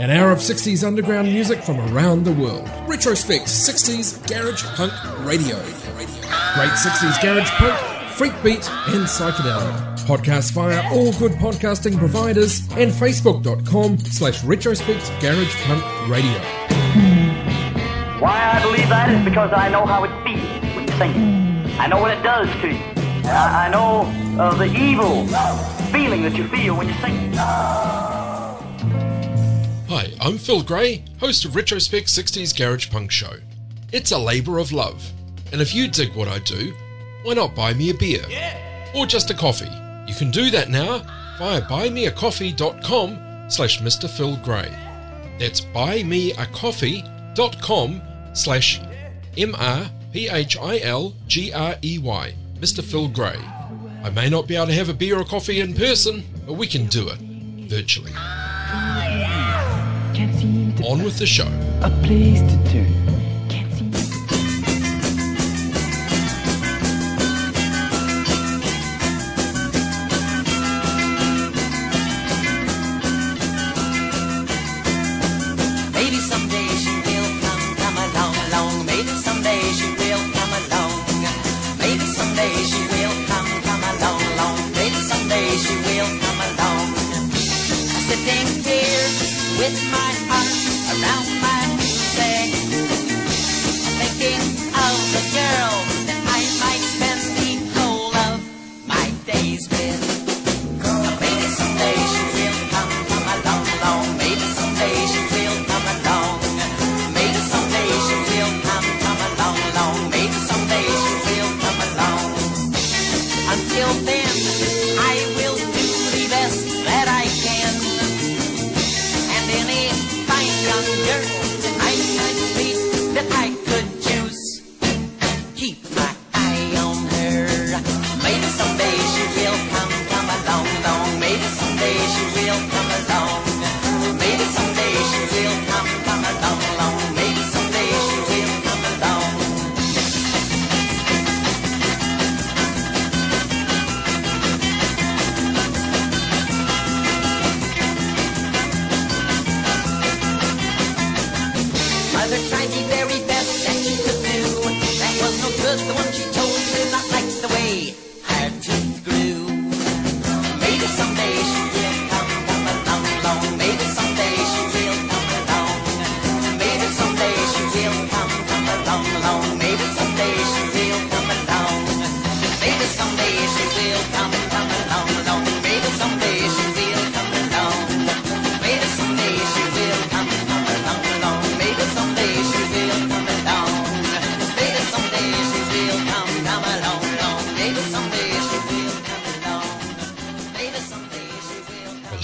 An hour of 60s underground music from around the world. Retrospect 60s Garage Punk Radio. Great 60s Garage Punk Freakbeat, and Psychedelic. Podcast via all good podcasting providers and facebook.com slash retrospect garage punk radio. Why I believe that is because I know how it feels when you sing it. I know what it does to you. I, I know uh, the evil feeling that you feel when you sing it. Hi, I'm Phil Grey, host of Retrospect 60s Garage Punk Show. It's a labour of love, and if you dig what I do, why not buy me a beer? Yeah. Or just a coffee? You can do that now via buymeacoffee.com slash Mr. Phil Grey. That's buymeacoffee.com slash M-R-P-H-I-L-G-R-E-Y, Mr. Phil Grey. I may not be able to have a beer or coffee in person, but we can do it virtually. Oh, On with the show. A place to turn.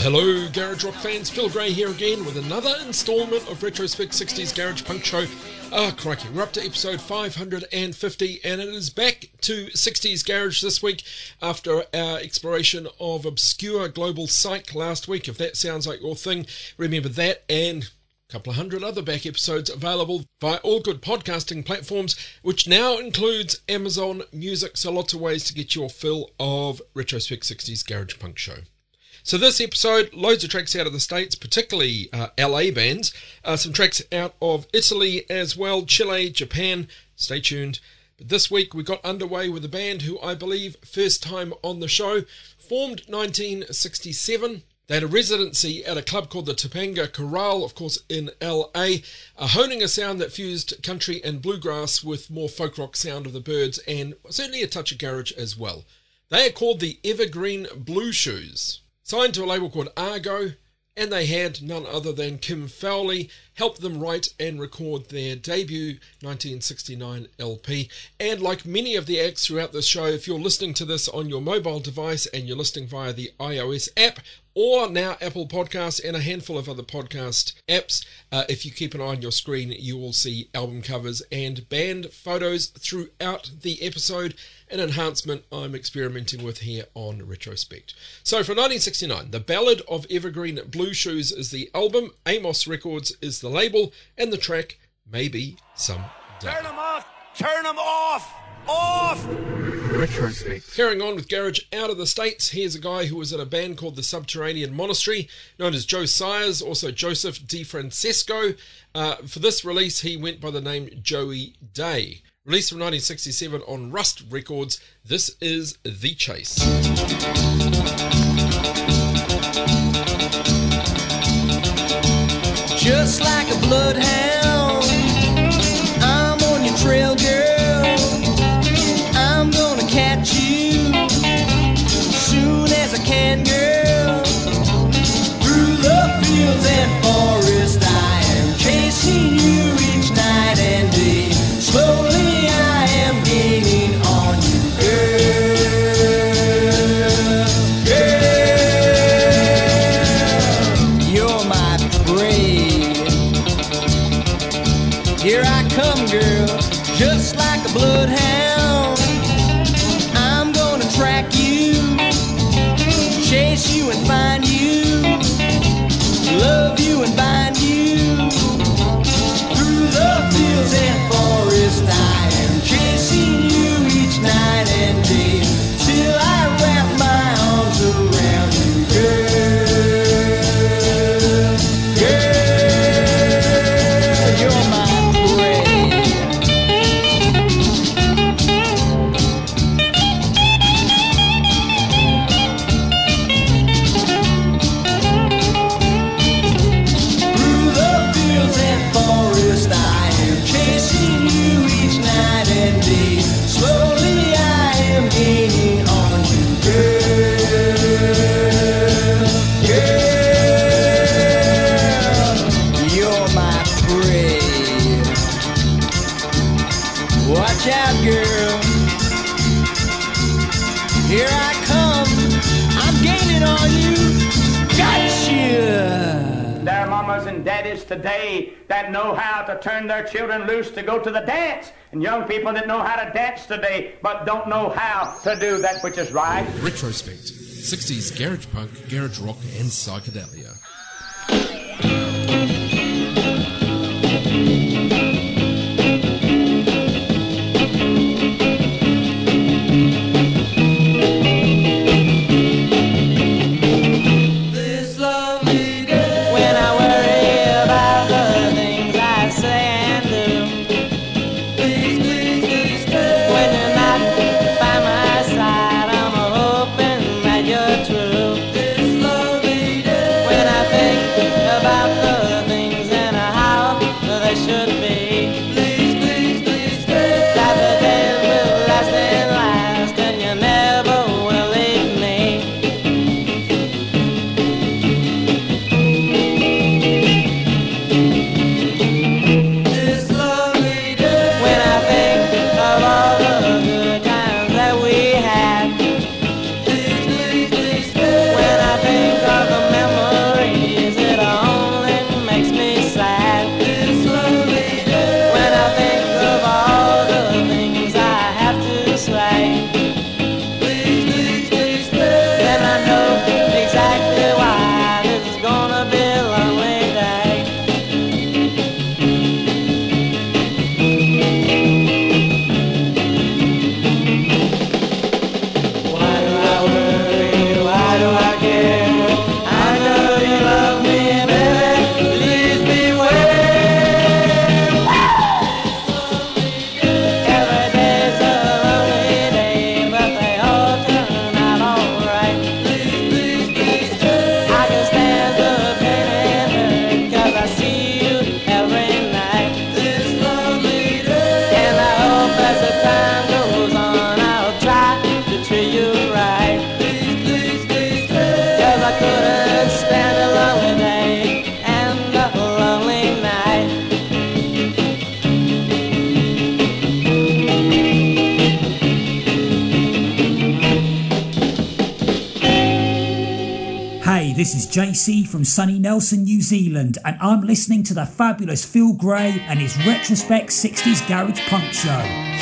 Fans, Phil Grey here again with another instalment of Retrospect 60s Garage Punk Show. Ah, oh, crikey, we're up to episode 550 and it is back to 60s Garage this week after our exploration of obscure global psych last week. If that sounds like your thing, remember that and a couple of hundred other back episodes available via all good podcasting platforms, which now includes Amazon Music. So lots of ways to get your fill of Retrospect 60s Garage Punk Show. So this episode, loads of tracks out of the States, particularly uh, LA bands, uh, some tracks out of Italy as well, Chile, Japan. Stay tuned. But this week we got underway with a band who I believe first time on the show, formed 1967. They had a residency at a club called the Topanga Corral, of course, in LA, uh, honing a sound that fused country and bluegrass with more folk rock sound of the Byrds and certainly a touch of garage as well. They are called the Evergreen Blue Shoes signed to a label called Argo, and they had none other than Kim Fowley, helped them write and record their debut 1969 LP. And like many of the acts throughout this show, if you're listening to this on your mobile device and you're listening via the iOS app, or now Apple Podcasts and a handful of other podcast apps. Uh, if you keep an eye on your screen, you will see album covers and band photos throughout the episode, an enhancement I'm experimenting with here on Retrospect. So for 1969, The Ballad of Evergreen Blue Shoes is the album, Amos Records is the label, and the track Maybe Some Day. Turn them off! Turn them off! Off! Retrospect. Carrying on with Garage out of the States, here's a guy who was in a band called the Subterranean Monastery, known as Joe Sires, also Joseph DeFrancesco. Uh, for this release, he went by the name Joey Day. Released from 1967 on Rust Records, this is The Chase. Just like a bloodhound, turn their children loose to go to the dance, and young people that know how to dance today but don't know how to do that which is right. Retrospect 60s garage punk, garage rock, and psychedelia. JC from sunny Nelson, New Zealand, and I'm listening to the fabulous Phil Grey and his Retrospect 60s Garage Punk Show.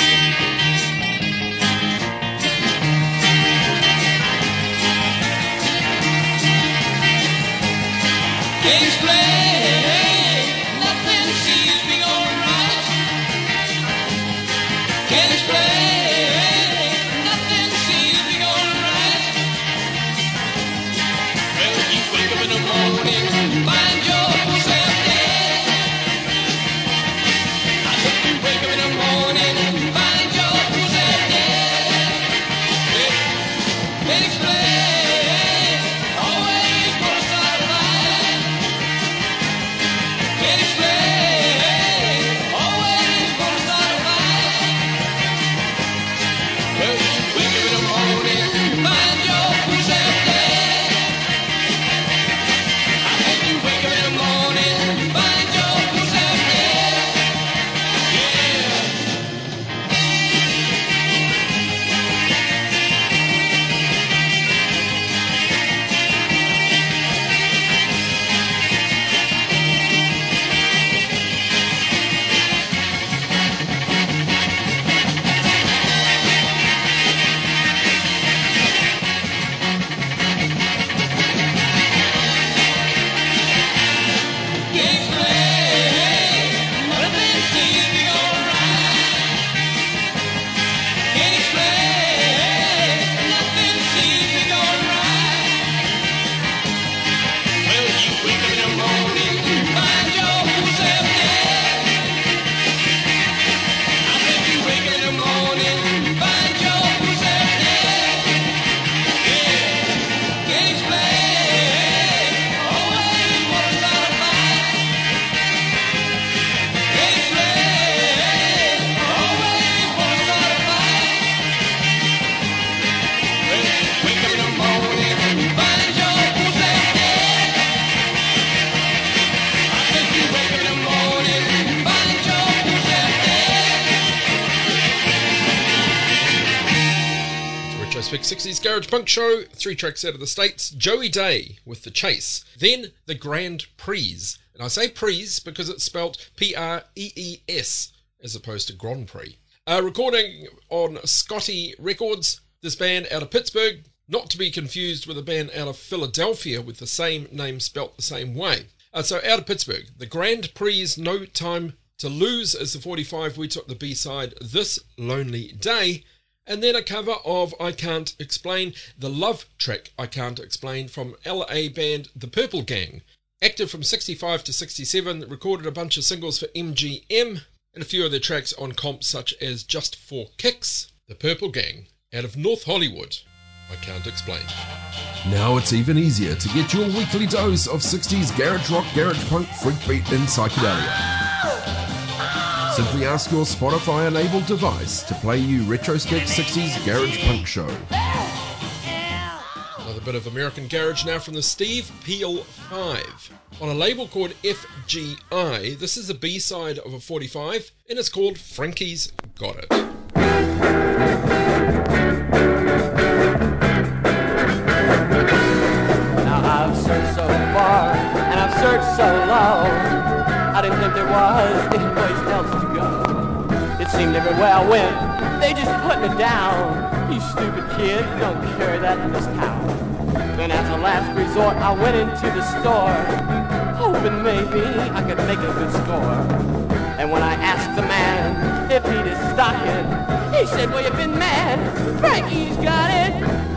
Garage Punk Show, three tracks out of the States, Joey Day with The Chase, then The Grand Prix. And I say Prix because it's spelt P R E E S as opposed to Grand Prix. Recording on Scotty Records, this band out of Pittsburgh, not to be confused with a band out of Philadelphia with the same name spelt the same way. Uh, so out of Pittsburgh, The Grand Prix No Time to Lose is the 45 we took the B side This Lonely Day and then a cover of I Can't Explain, the love track I Can't Explain from LA band The Purple Gang. Active from 65 to 67, recorded a bunch of singles for MGM and a few other tracks on comps such as Just for Kicks, The Purple Gang, out of North Hollywood. I can't explain. Now it's even easier to get your weekly dose of 60s garage rock, garage punk, freak beat, and psychedelia. Simply ask your Spotify enabled device to play you Retrospect 60s Garage Punk Show. Another bit of American Garage now from the Steve Peel 5. On a label called FGI, this is the B side of a 45, and it's called Frankie's Got It. Now I've searched so far and I've searched so long. I didn't think there was any place else to. It seemed everywhere I went, they just put me down. You stupid kid, don't carry that in this town. Then as a last resort, I went into the store, hoping maybe I could make a good score. And when I asked the man if he'd his stocking, he said, well, you've been mad. Frankie's got it.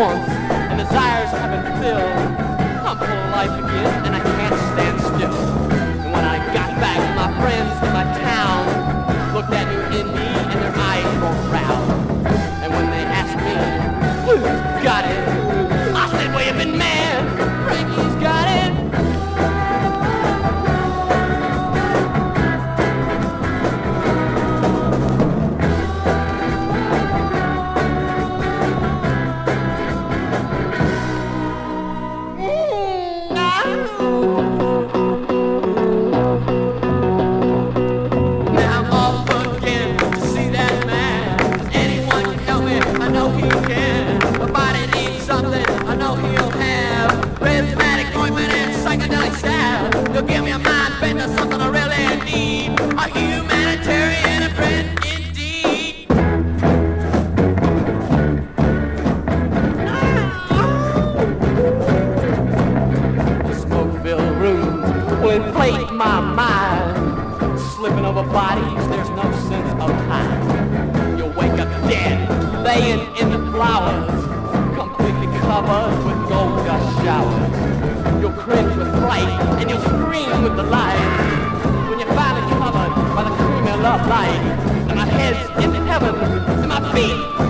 warmth and desires have been filled. I'm full of life again and I can't stand still. And when I got back, my friends in my town looked at me in me and their eyes were round. And when they asked me, who got it? they my mind. Slipping over bodies, there's no sense of time. You wake up dead, laying in the flowers, completely covered with gold dust showers. You'll cringe with fright, and you'll scream with delight. When you're finally covered by the creamy love light, and my head's in heaven, and my feet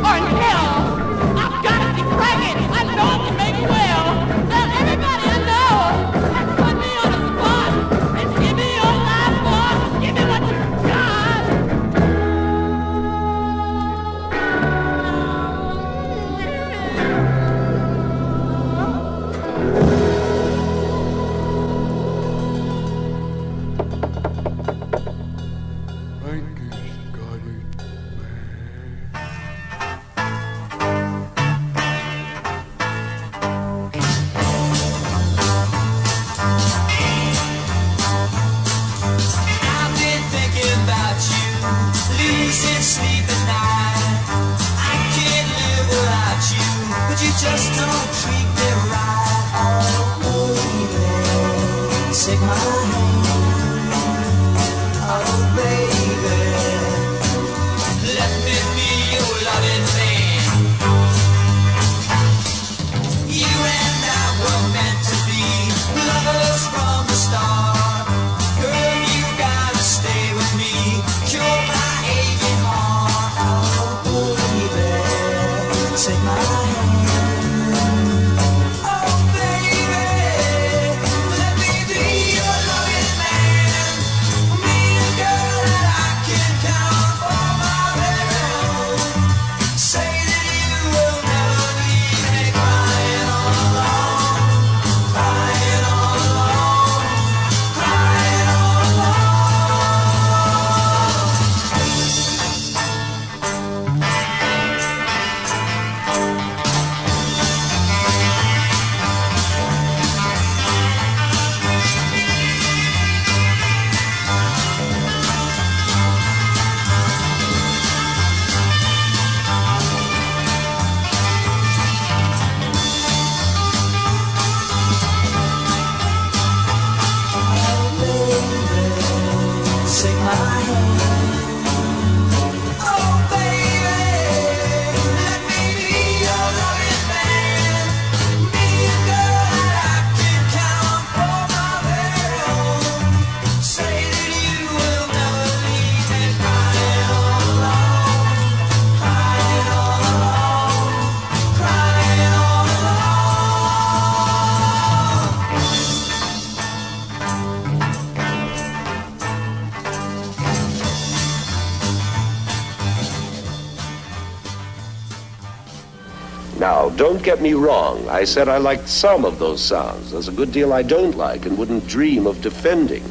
me wrong. I said I liked some of those sounds. There's a good deal I don't like and wouldn't dream of defending.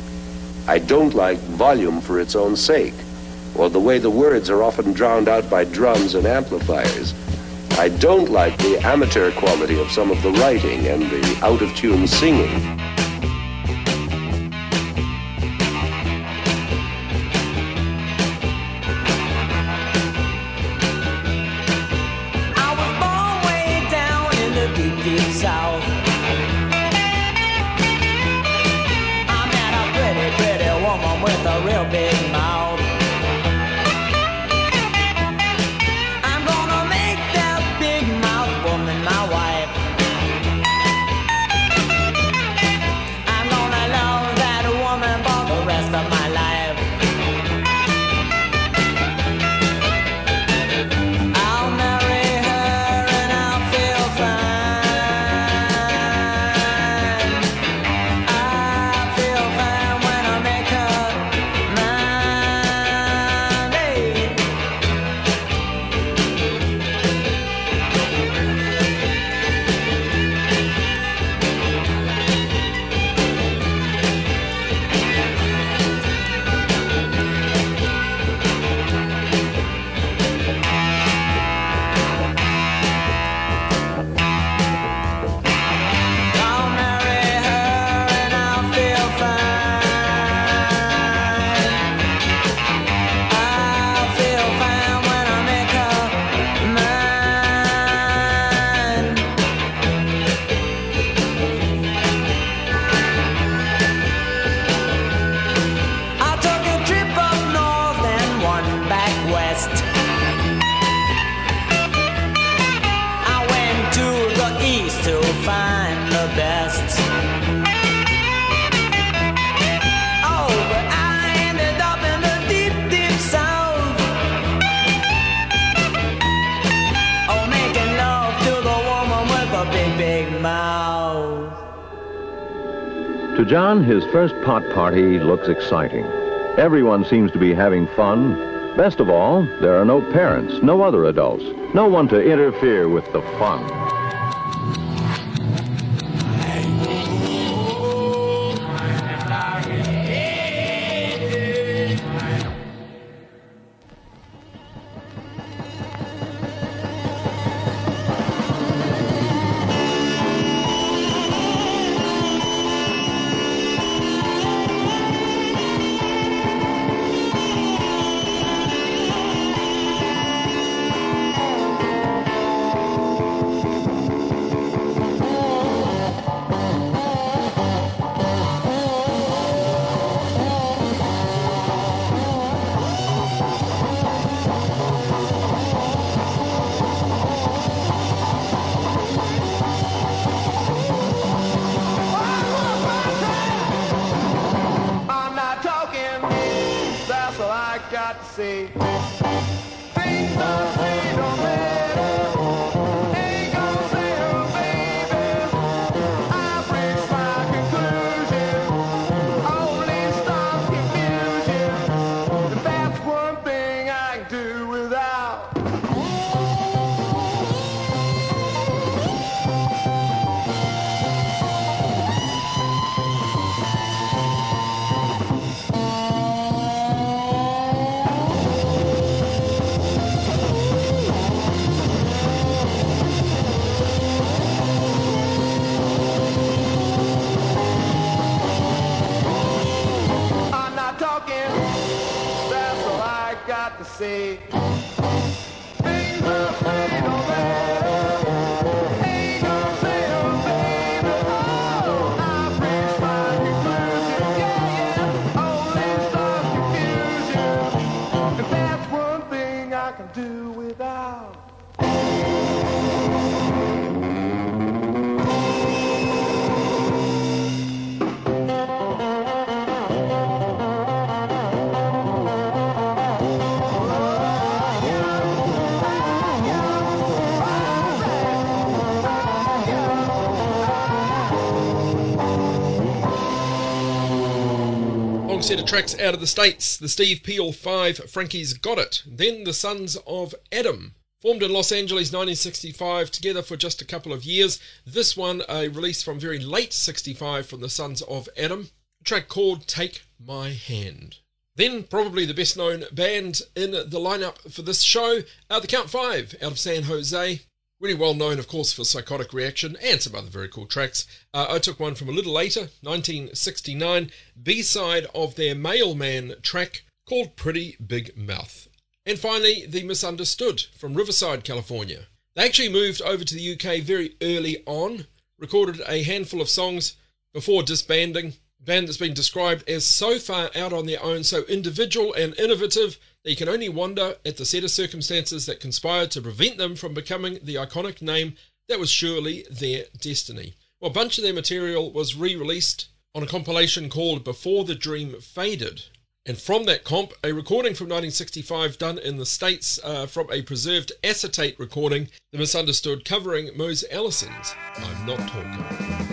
I don't like volume for its own sake, or the way the words are often drowned out by drums and amplifiers. I don't like the amateur quality of some of the writing and the out of tune singing. John, his first pot party looks exciting. Everyone seems to be having fun. Best of all, there are no parents, no other adults, no one to interfere with the fun. Set of tracks out of the States. The Steve Peel 5, Frankie's Got It. Then the Sons of Adam. Formed in Los Angeles 1965, together for just a couple of years. This one, a release from very late 65 from the Sons of Adam. A track called Take My Hand. Then, probably the best known band in the lineup for this show, uh, the Count 5 out of San Jose. Really well known, of course, for Psychotic Reaction and some other very cool tracks. Uh, I took one from a little later, 1969, B side of their Mailman track called Pretty Big Mouth. And finally, The Misunderstood from Riverside, California. They actually moved over to the UK very early on, recorded a handful of songs before disbanding. Band that's been described as so far out on their own, so individual and innovative you can only wonder at the set of circumstances that conspired to prevent them from becoming the iconic name that was surely their destiny. Well, a bunch of their material was re released on a compilation called Before the Dream Faded. And from that comp, a recording from 1965 done in the States uh, from a preserved acetate recording, The Misunderstood, covering Mose Allison's I'm Not Talking.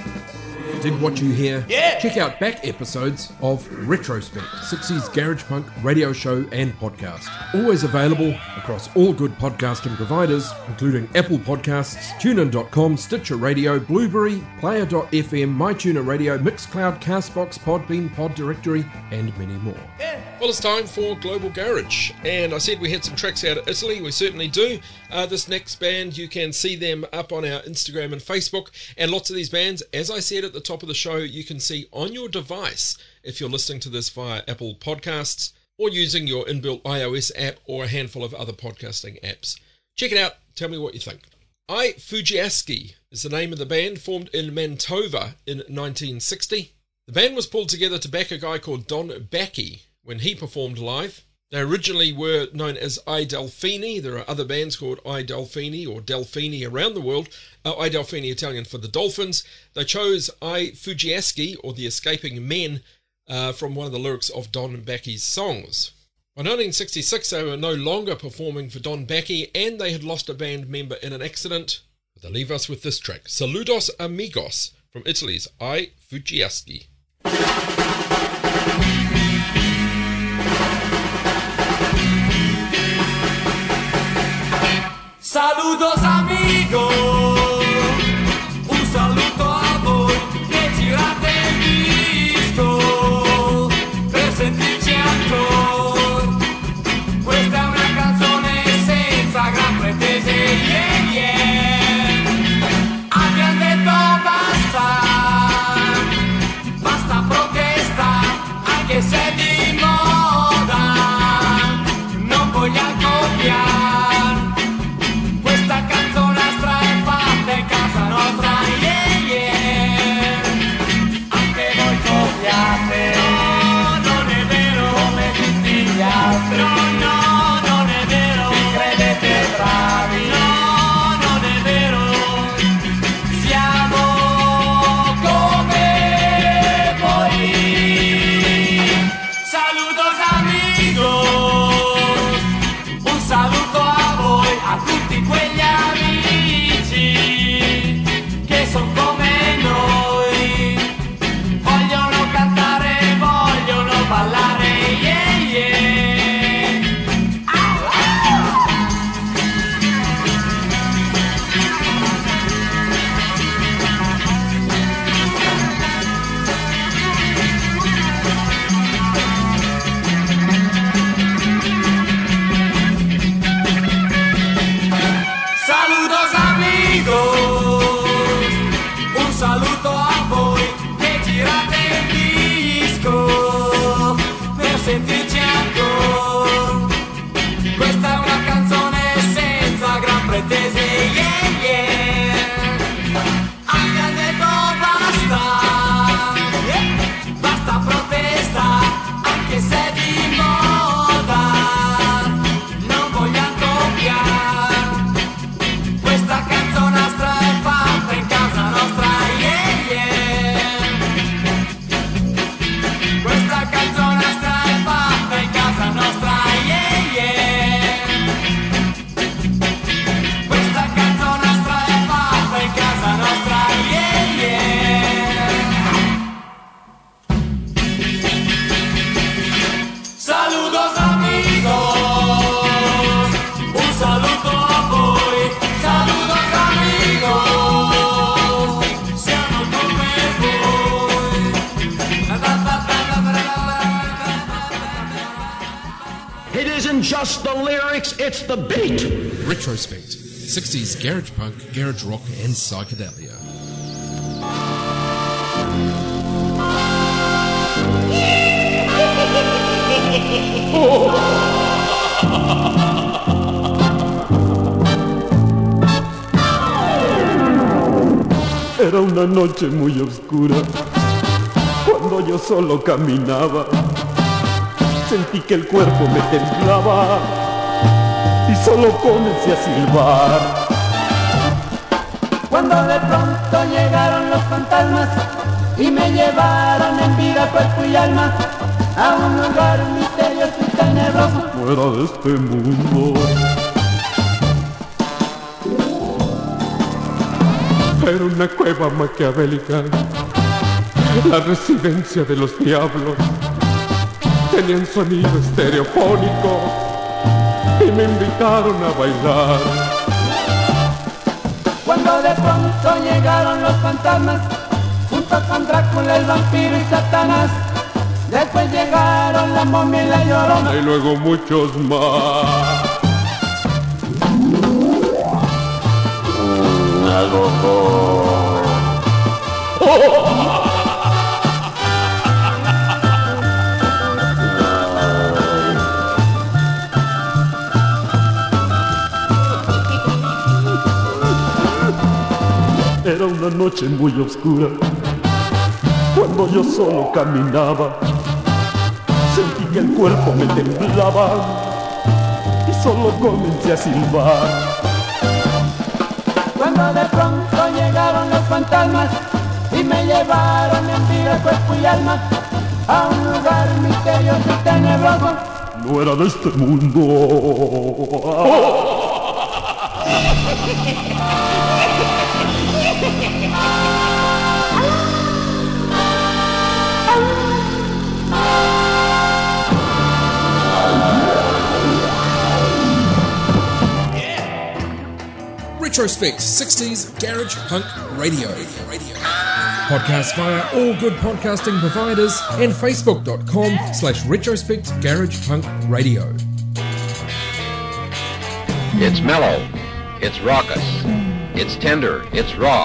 Did what you hear? Yeah. Check out back episodes of Retrospect, 60s Garage Punk radio show and podcast. Always available across all good podcasting providers, including Apple Podcasts, TuneIn.com, Stitcher Radio, Blubrry, Player.fm, MyTuner Radio, Mixcloud, Castbox, Podbean, Pod Directory, and many more. Well, it's time for Global Garage, and I said we had some tracks out of Italy. We certainly do. Uh, this next band, you can see them up on our Instagram and Facebook, and lots of these bands, as I said at the top of the show, you can see on your device if you're listening to this via Apple Podcasts or using your inbuilt iOS app or a handful of other podcasting apps. Check it out. Tell me what you think. I Fuggiaschi is the name of the band, formed in Mantova in 1960. The band was pulled together to back a guy called Don Backy when he performed live. They originally were known as I Delfini. There are other bands called I Delfini or Delfini around the world. Uh, I Delfini Italian for the Dolphins. They chose I Fuggiaschi or the Escaping Men uh, from one of the lyrics of Don Backy's songs. By 1966, they were no longer performing for Don Becky and they had lost a band member in an accident. They leave us with this track Saludos Amigos from Italy's I Fuggiaschi. amigo. 60s garage punk, garage rock, and psychedelia. Era una noche muy oscura cuando yo solo caminaba. Sentí que el cuerpo me temblaba y solo comencé a silbar. Cuando de pronto llegaron los fantasmas y me llevaron en vida, cuerpo y alma a un lugar misterioso y tenebroso. Fuera de este mundo. Era una cueva maquiavélica, la residencia de los diablos. Tenían sonido estereofónico y me invitaron a bailar. Cuando de pronto llegaron los fantasmas, junto con Drácula, el vampiro y Satanás. Después llegaron la momia y la llorona. Y luego muchos más. Era una noche muy oscura cuando yo solo caminaba. Sentí que el cuerpo me temblaba y solo comencé a silbar. Cuando de pronto llegaron los fantasmas y me llevaron en vida, cuerpo y alma a un lugar misterioso y tenebroso. No era de este mundo. Retrospect 60s Garage Punk Radio. Podcast via all good podcasting providers and facebook.com slash retrospect garage punk radio. It's mellow. It's raucous. It's tender. It's raw.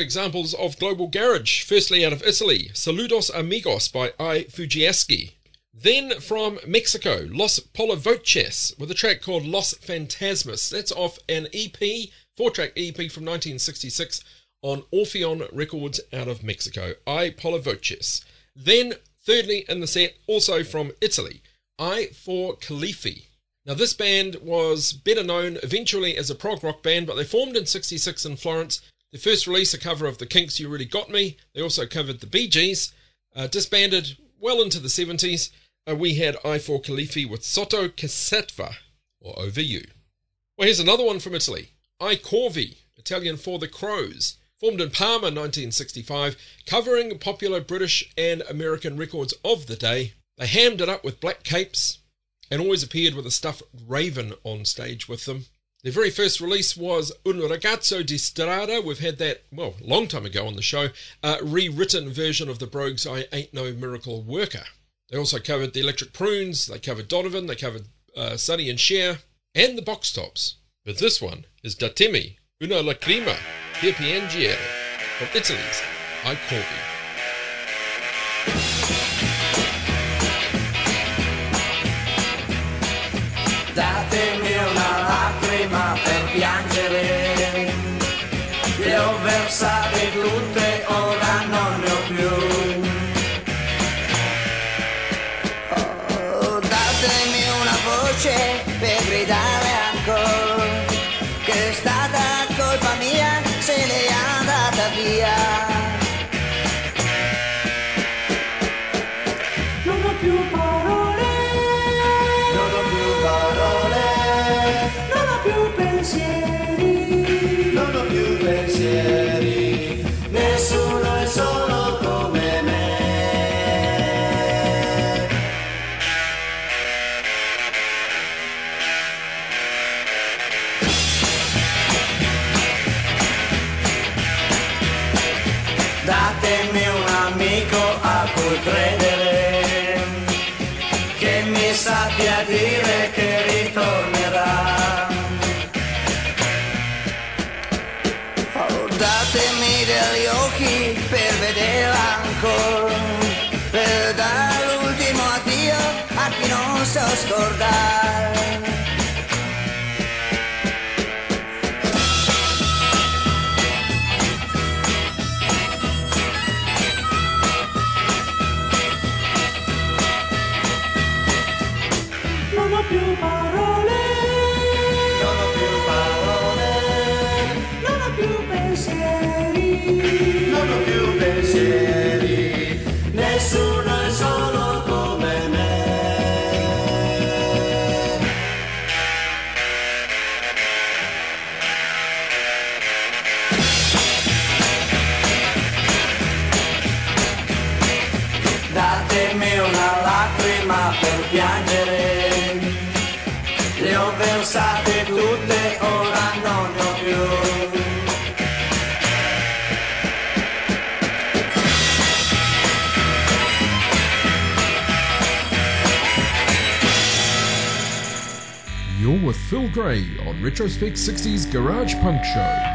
Examples of global garage. Firstly, out of Italy, Saludos Amigos by I. Fuggiaschi. Then from Mexico, Los Polivoces with a track called Los Fantasmas. That's off an EP, four track EP from 1966 on Orpheon Records out of Mexico, I Polavoces. Then, thirdly in the set, also from Italy, I for Califfi. Now, this band was better known eventually as a prog rock band, but they formed in 66 in Florence. Their first release, a cover of The Kinks' You Really Got Me. They also covered the Bee Gees. Uh, disbanded well into the 70s. Uh, we had I for Califfi with Sotto Cassetva, or Over You. Well, here's another one from Italy. I Corvi, Italian for the Crows. Formed in Parma 1965, covering popular British and American records of the day. They hammed it up with black capes and always appeared with a stuffed raven on stage with them. Their very first release was Un Ragazzo di Strada. We've had that, well, a long time ago on the show, a rewritten version of the Brogues' I Ain't No Miracle Worker. They also covered the Electric Prunes, they covered Donovan, they covered uh, Sonny and Cher, and the Box Tops. But this one is Datemi, Una Lacrima, per Piangere, from Italy's I Corvi. Retrospect 60s Garage Punk Show.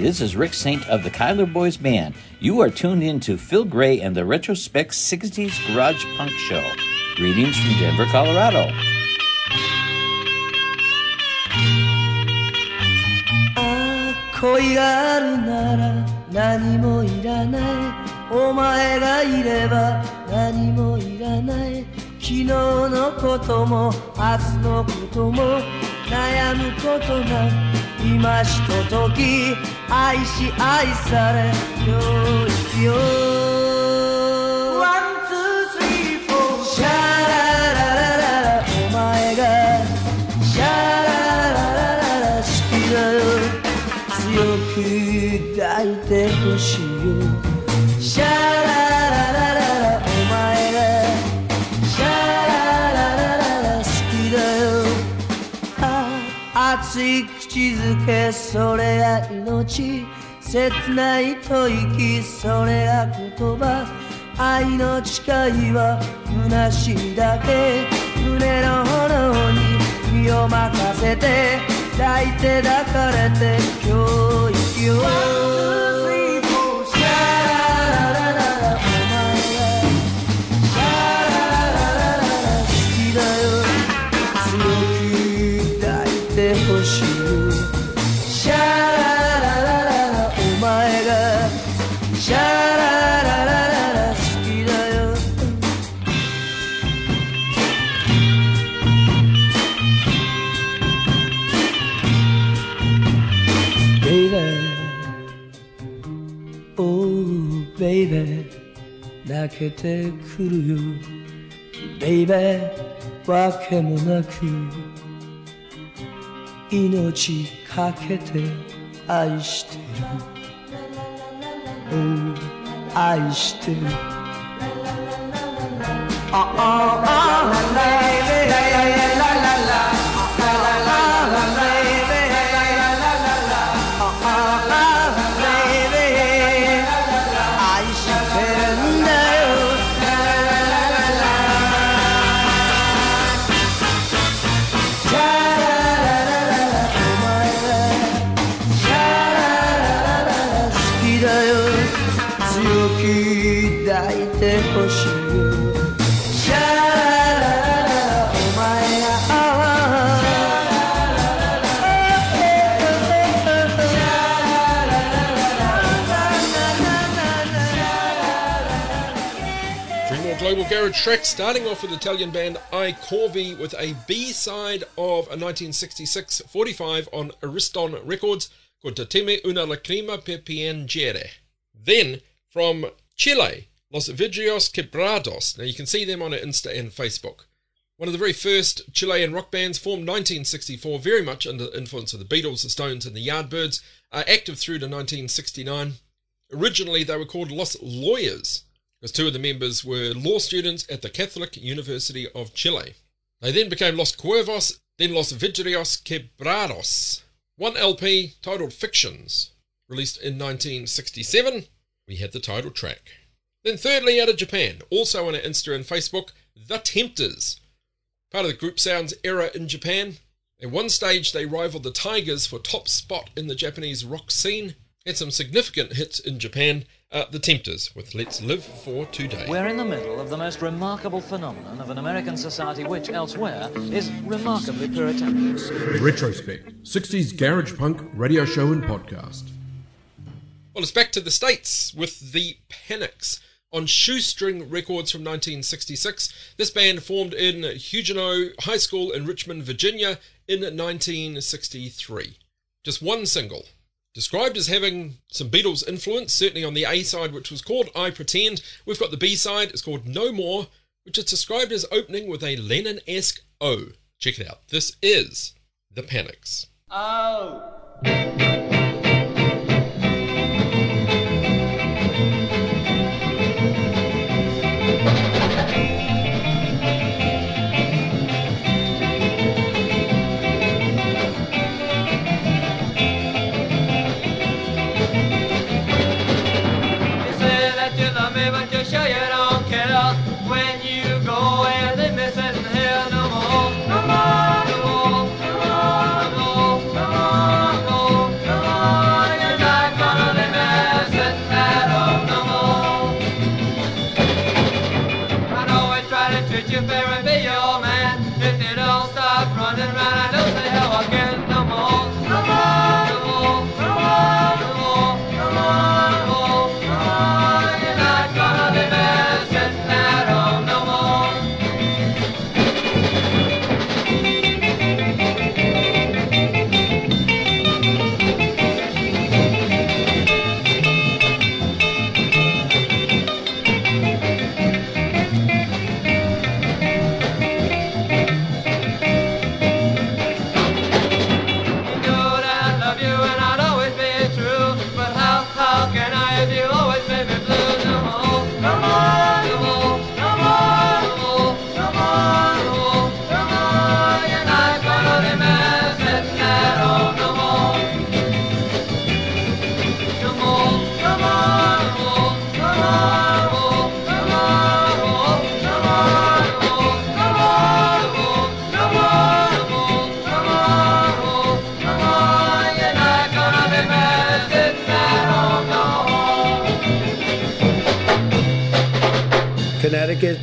This is Rick Saint of the Kyler Boys Band. You are tuned in to Phil Grey and the Retrospect 60s Garage Punk Show. Greetings from Denver, Colorado. 今ひととき愛し愛されよいくよ。One, two, three, four シャラララララお前がシャラララララ好きだよ強く抱いてほしいよシャラララララお前がシャラララララ好きだよあ熱い口づけそれが命切ない吐息それが言葉愛の誓いは虚しいだけ胸の炎に身を任せて抱いて抱かれて今日生きようけてくるよ。ベイベーわけもなく。命かけて愛してる。愛してる。ああああ tracks, starting off with Italian band I Corvi with a B side of a 1966 45 on Ariston Records called Datemi una lacrima per piangere. Then from Chile, Los Vidrios Quebrados. Now you can see them on Insta and Facebook. One of the very first Chilean rock bands formed 1964, very much under the influence of the Beatles, the Stones, and the Yardbirds, uh, active through to 1969. Originally, they were called Los Lawyers, because two of the members were law students at the Catholic University of Chile. They then became Los Cuervos, then Los Vidrios Quebrados. One LP titled Fictions, released in 1967. We had the title track. Then, thirdly, out of Japan, also on our Insta and Facebook, The Tempters. Part of the Group Sounds era in Japan. At one stage, they rivaled the Tigers for top spot in the Japanese rock scene. Had some significant hits in Japan. Uh, the Tempters with Let's Live for Today. We're in the middle of the most remarkable phenomenon of an American society which, elsewhere, is remarkably puritanical. Retrospect 60s Garage Punk radio show and podcast. Well, it's back to the States with the Panics on Shoestring Records from 1966. This band formed in Huguenot High School in Richmond, Virginia in 1963. Just one single. Described as having some Beatles influence, certainly on the A side, which was called I Pretend. We've got the B side, it's called No More, which is described as opening with a Lennon esque O. Check it out. This is The Panics. Oh.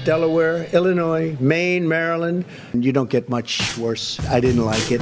Delaware, Illinois, Maine, Maryland. You don't get much worse. I didn't like it.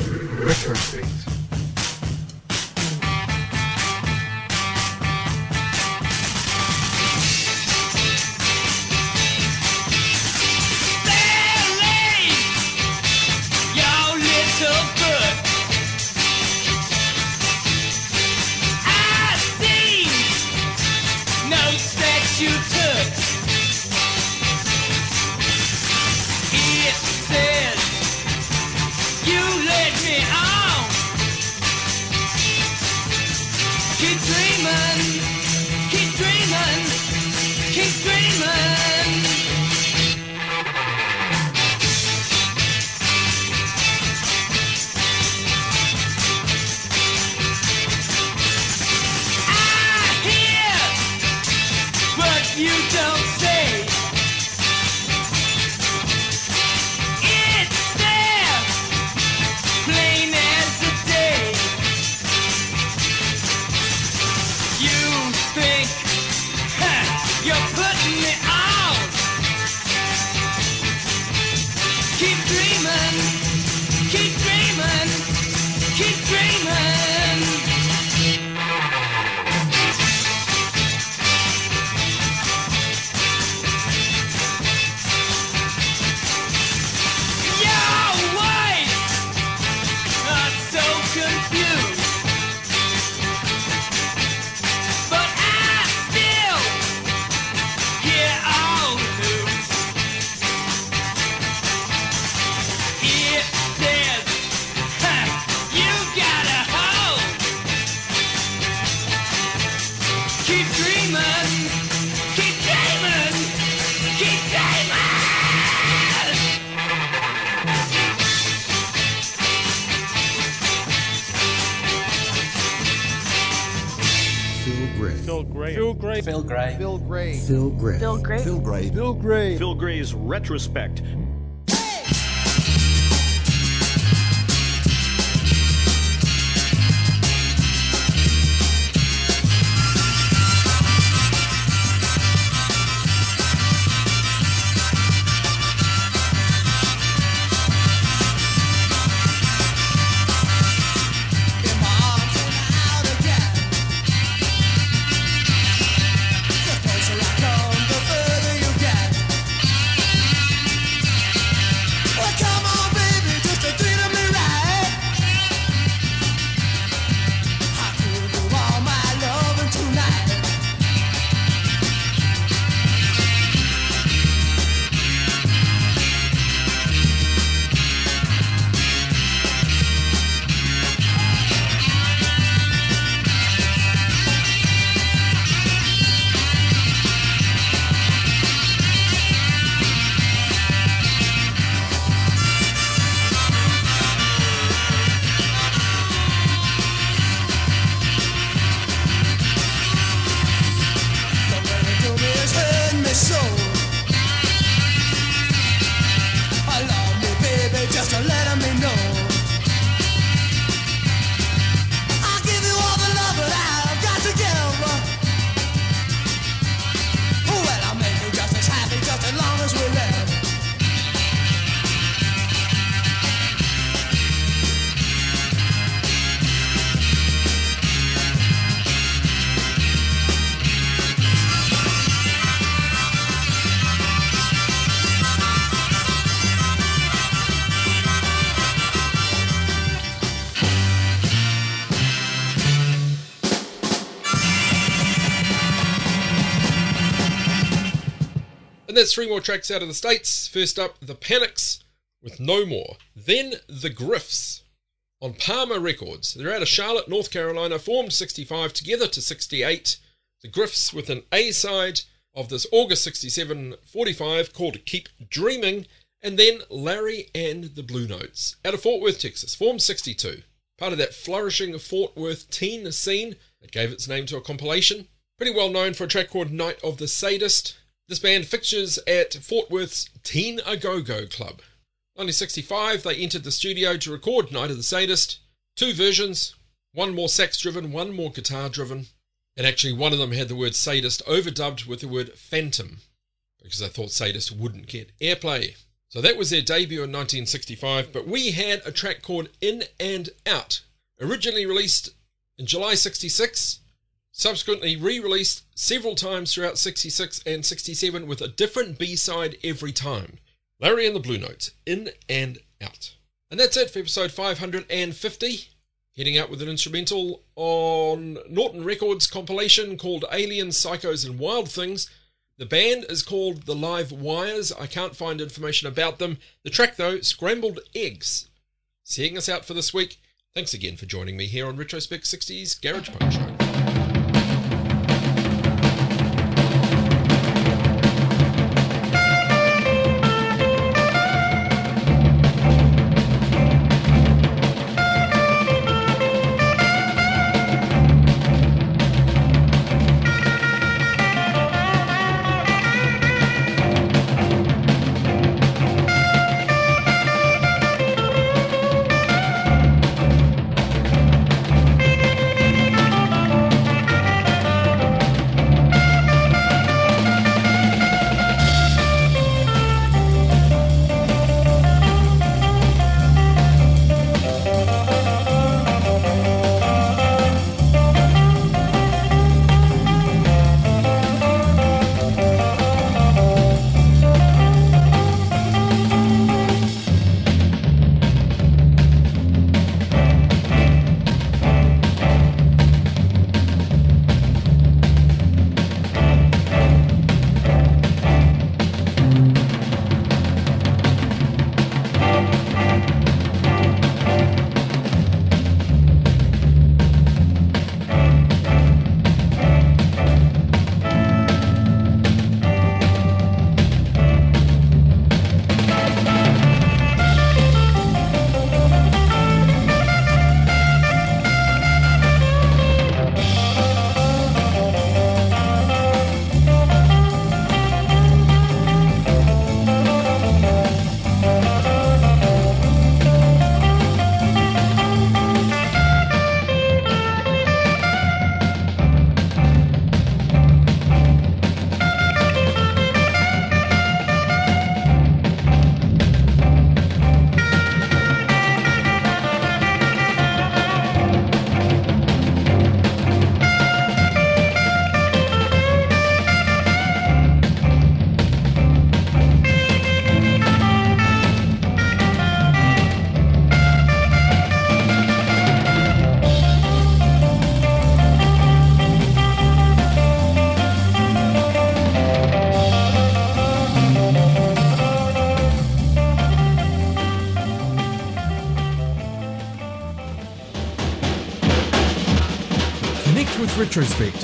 Phil Grey. Phil Grey. Phil Grey. Phil Grey. Phil Grey. Phil Grey. Phil Grey's retrospect That's three more tracks out of the States. First up, The Panics with No More. Then The Griffs on Palmer Records. They're out of Charlotte, North Carolina, formed 65 together to 68. The Griffs with an A side of this August 67 45 called Keep Dreaming. And then Larry and the Blue Notes out of Fort Worth, Texas, formed 62. Part of that flourishing Fort Worth teen scene that gave its name to a compilation. Pretty well known for a track called Night of the Sadist. This band fixtures at Fort Worth's Teen A Go Go Club. 1965, they entered the studio to record Night of the Sadist. Two versions, one more sax driven, one more guitar driven. And actually, one of them had the word sadist overdubbed with the word phantom because they thought sadist wouldn't get airplay. So that was their debut in 1965. But we had a track called In and Out, originally released in July 66, subsequently re released several times throughout 66 and 67 with a different B side every time. Larry and the Blue Notes, In and Out. And that's it for episode 550. Heading out with an instrumental on Norton Records compilation called Alien Psychos and Wild Things. The band is called The Live Wires. I can't find information about them. The track, though, Scrambled Eggs. Seeing us out for this week. Thanks again for joining me here on Retrospect 60s Garage Punk Show. Retrospect.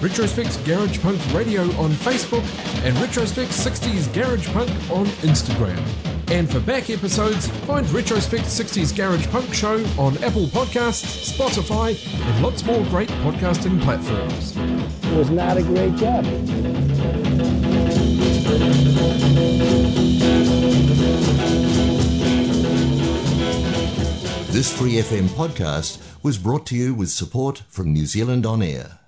Retrospect's Garage Punk Radio on Facebook and Retrospect 60s Garage Punk on Instagram. And for back episodes, find Retrospect 60s Garage Punk Show on Apple Podcasts, Spotify, and lots more great podcasting platforms. It was not a great job. This Free FM podcast was brought to you with support from New Zealand On Air.